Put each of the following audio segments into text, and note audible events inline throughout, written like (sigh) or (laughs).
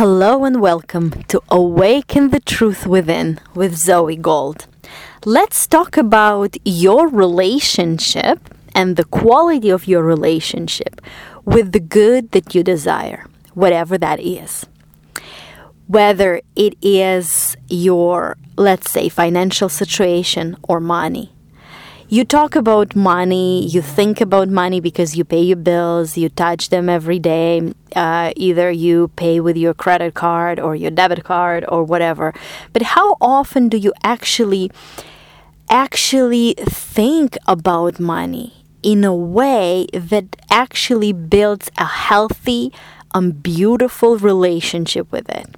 Hello and welcome to Awaken the Truth Within with Zoe Gold. Let's talk about your relationship and the quality of your relationship with the good that you desire, whatever that is. Whether it is your, let's say, financial situation or money you talk about money, you think about money because you pay your bills, you touch them every day. Uh, either you pay with your credit card or your debit card or whatever. But how often do you actually actually think about money in a way that actually builds a healthy and beautiful relationship with it?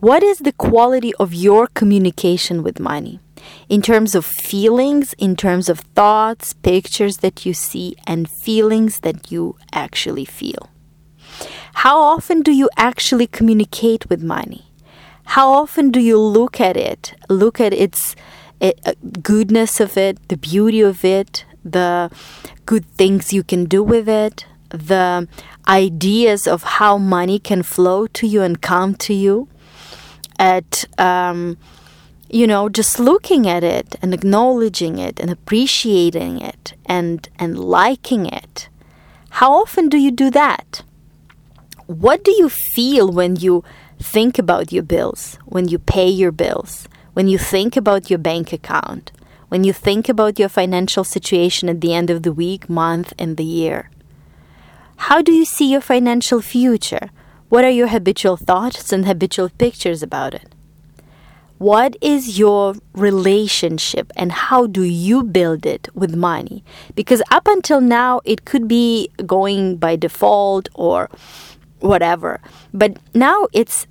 What is the quality of your communication with money? in terms of feelings, in terms of thoughts, pictures that you see, and feelings that you actually feel. How often do you actually communicate with money? How often do you look at it, look at its it, uh, goodness of it, the beauty of it, the good things you can do with it, the ideas of how money can flow to you and come to you? At um, you know just looking at it and acknowledging it and appreciating it and and liking it. How often do you do that? What do you feel when you think about your bills when you pay your bills when you think about your bank account when you think about your financial situation at the end of the week month and the year? How do you see your financial future what are your habitual thoughts and habitual pictures about it what is your relationship and how do you build it with money? Because up until now, it could be going by default or whatever. But now it's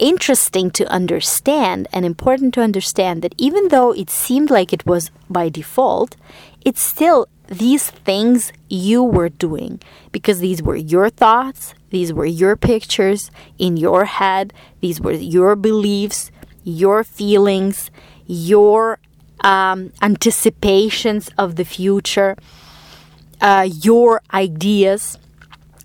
interesting to understand and important to understand that even though it seemed like it was by default, it's still these things you were doing because these were your thoughts, these were your pictures in your head, these were your beliefs, your feelings, your um, anticipations of the future, uh, your ideas.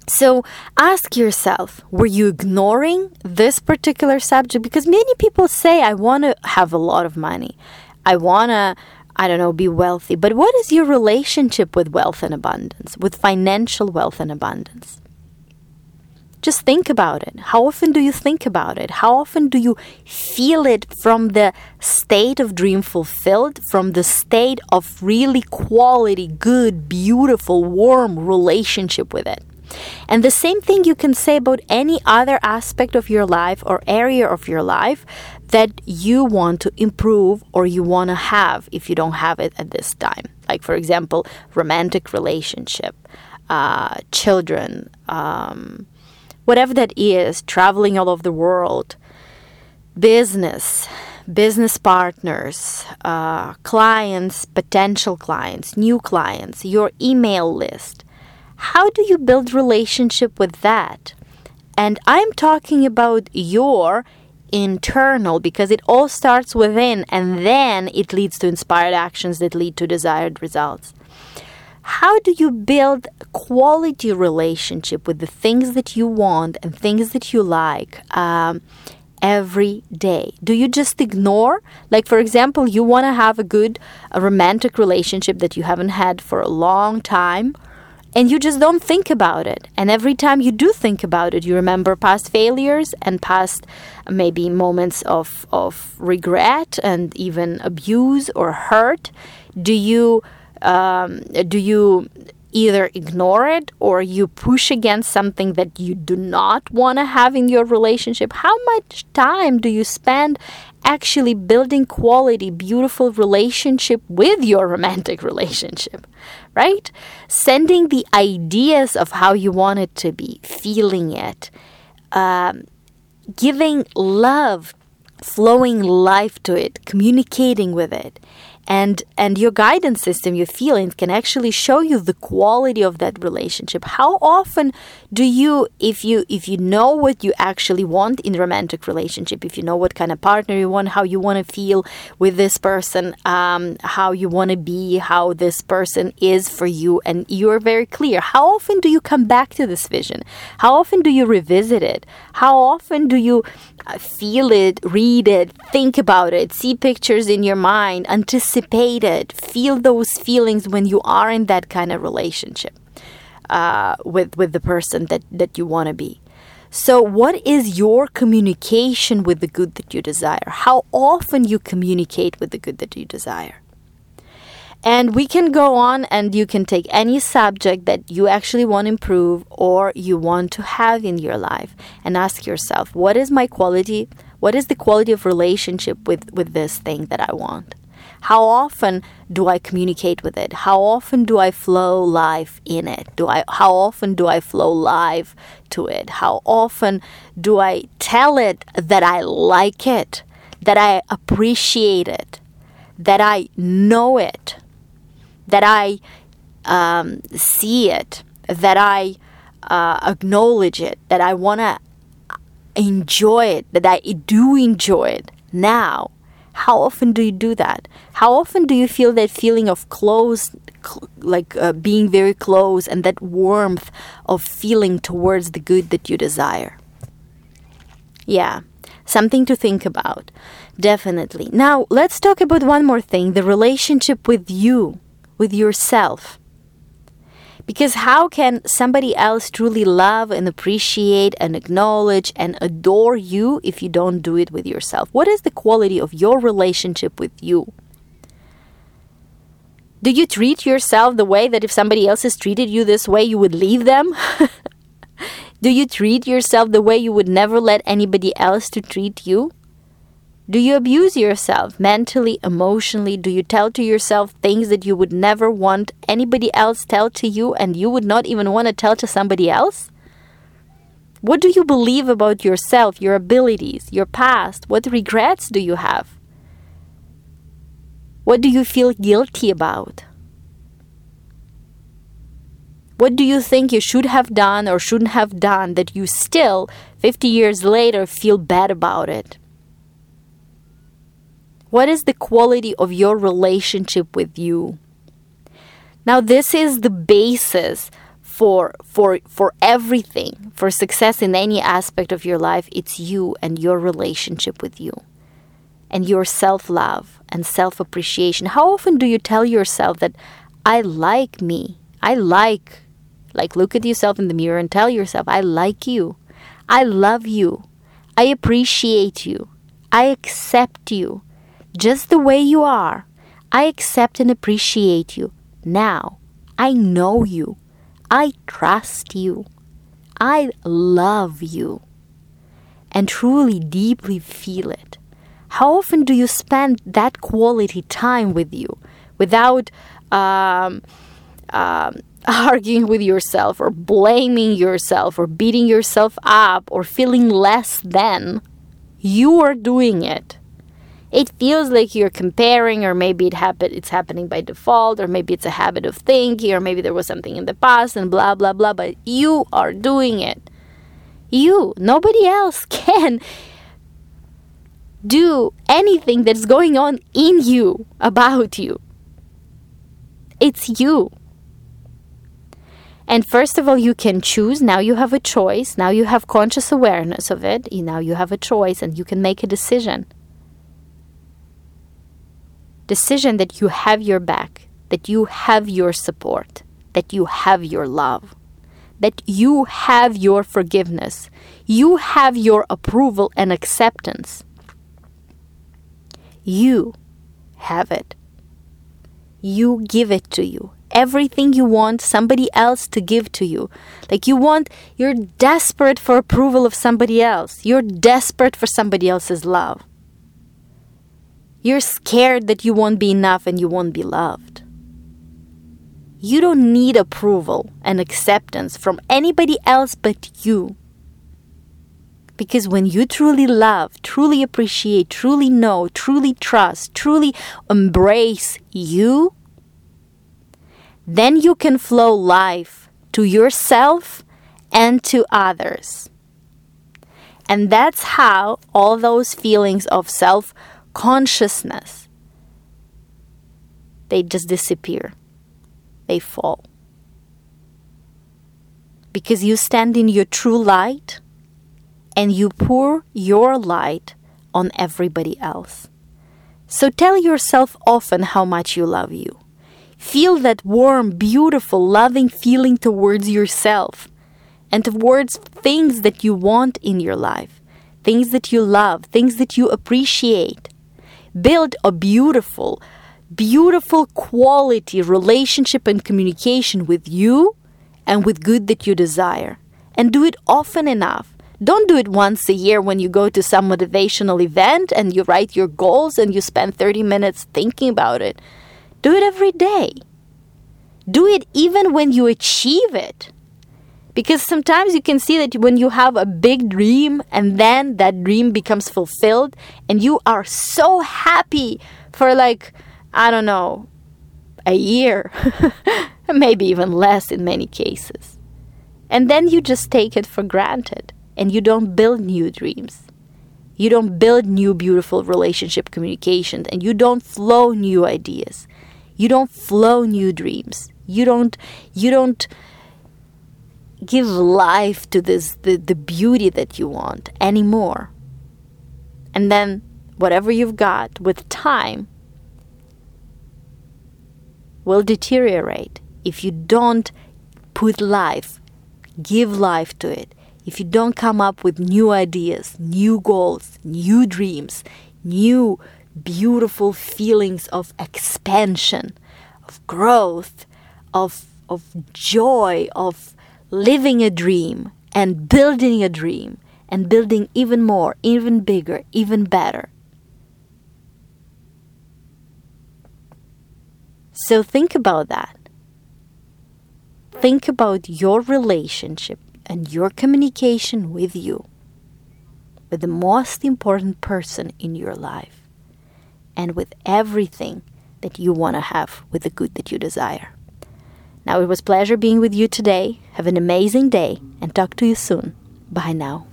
So ask yourself were you ignoring this particular subject? Because many people say, I want to have a lot of money. I want to, I don't know, be wealthy. But what is your relationship with wealth and abundance, with financial wealth and abundance? Just think about it. How often do you think about it? How often do you feel it from the state of dream fulfilled, from the state of really quality, good, beautiful, warm relationship with it? And the same thing you can say about any other aspect of your life or area of your life that you want to improve or you want to have if you don't have it at this time. Like, for example, romantic relationship, uh, children, um, whatever that is, traveling all over the world, business, business partners, uh, clients, potential clients, new clients, your email list. How do you build relationship with that? And I'm talking about your internal because it all starts within and then it leads to inspired actions that lead to desired results. How do you build quality relationship with the things that you want and things that you like um, every day? Do you just ignore? Like for example you want to have a good a romantic relationship that you haven't had for a long time and you just don't think about it. And every time you do think about it you remember past failures and past maybe moments of of regret and even abuse or hurt. Do you um, do you either ignore it or you push against something that you do not want to have in your relationship how much time do you spend actually building quality beautiful relationship with your romantic (laughs) relationship right? Sending the ideas of how you want it to be feeling it um, giving love flowing life to it communicating with it. And and your guidance system your feelings can actually show you the quality of that relationship. How often do you if you if you know what you actually want in romantic relationship if you know what kind of partner you want how you want to feel with this person um, how you want to be how this person is for you and you're very clear how often do you come back to this vision? How often do you revisit it? How often do you uh, feel it it think about it see pictures in your mind anticipate it feel those feelings when you are in that kind of relationship uh, with with the person that that you want to be. So, what is your communication with the good that you desire? How often you communicate with the good that you desire? And we can go on and you can take any subject that you actually want to improve or you want to have in your life and ask yourself, what is my quality? What is the quality of relationship with, with this thing that I want? How often do I communicate with it? How often do I flow live in it? Do I how often do I flow live to it? How often do I tell it that I like it, that I appreciate it, that I know it, that I um, see it, that I uh, acknowledge it, that I want to enjoy it, that I do enjoy it now how often do you do that? How often do you feel that feeling of close, cl- like uh, being very close, and that warmth of feeling towards the good that you desire? Yeah, something to think about. Definitely. Now, let's talk about one more thing the relationship with you, with yourself. Because how can somebody else truly love and appreciate and acknowledge and adore you if you don't do it with yourself? What is the quality of your relationship with you? Do you treat yourself the way that if somebody else has treated you this way, you would leave them? (laughs) do you treat yourself the way you would never let anybody else to treat you? Do you abuse yourself mentally, emotionally? Do you tell to yourself things that you would never want anybody else tell to you and you would not even want to tell to somebody else? What do you believe about yourself, your abilities, your past? What regrets do you have? What do you feel guilty about? What do you think you should have done or shouldn't have done that you still, 50 years later, feel bad about it? What is the quality of your relationship with you? Now, this is the basis for for for everything for success in any aspect of your life. It's you and your relationship with you and your self-love and self-appreciation. How often do you tell yourself that i like me. I like like look at yourself in the mirror and tell yourself i like you. I love you. I appreciate you. I accept you just the way you are. I accept and appreciate you. Now, I know you. I trust you. I love you. And truly, deeply feel it. How often do you spend that quality time with you without um, um, (laughs) arguing with yourself or blaming yourself or beating yourself up or feeling less than? You are doing it it feels like you're comparing or maybe it happen it's happening by default or maybe it's a habit of thinking or maybe there was something in the past and blah blah blah but you are doing it you nobody else (laughs) can do anything that's going on in you about you it's you and first of all, you can choose. Now you have a choice. Now you have conscious awareness of it. Now you have a choice and you can make a decision decision that you have your back, that you have your support, that you have your love, that you have your forgiveness, you have your approval and acceptance. You have it. You give it to you. Everything you want somebody else to give to you. Like you want, you're desperate for approval of somebody else. You're desperate for somebody else's love. You're scared that you won't be enough and you won't be loved. You don't need approval and acceptance from anybody else but you. Because when you truly love, truly appreciate, truly know, truly trust, truly embrace you, then you can flow life to yourself and to others. And that's how all those feelings of self consciousness they just disappear. They fall. Because you stand in your true light and you pour your light on everybody else. So tell yourself often how much you love you. Feel that warm, beautiful, loving feeling towards yourself and towards things that you want in your life, things that you love, things that you appreciate. Build a beautiful, beautiful quality relationship and communication with you and with good that you desire. And do it often enough. Don't do it once a year when you go to some motivational event and you write your goals and you spend 30 minutes thinking about it. Do it every day. Do it even when you achieve it. Because sometimes you can see that when you have a big dream and then that dream becomes fulfilled and you are so happy for like, I don't know, a year, (laughs) maybe even less in many cases. And then you just take it for granted and you don't build new dreams. You don't build new beautiful relationship communications and you don't flow new ideas. You don't flow new dreams. You don't you don't give life to this the, the beauty that you want anymore. And then whatever you've got with time will deteriorate if you don't put life, give life to it. If you don't come up with new ideas, new goals, new dreams, new beautiful feelings of expansion, of growth, of, of joy, of living a dream and building a dream and building even more, even bigger, even better. So think about that. Think about your relationship and your communication with you, with the most important person in your life, and with everything that you want to have with the good that you desire. Now, it was pleasure being with you today. Have an amazing day and talk to you soon. Bye now.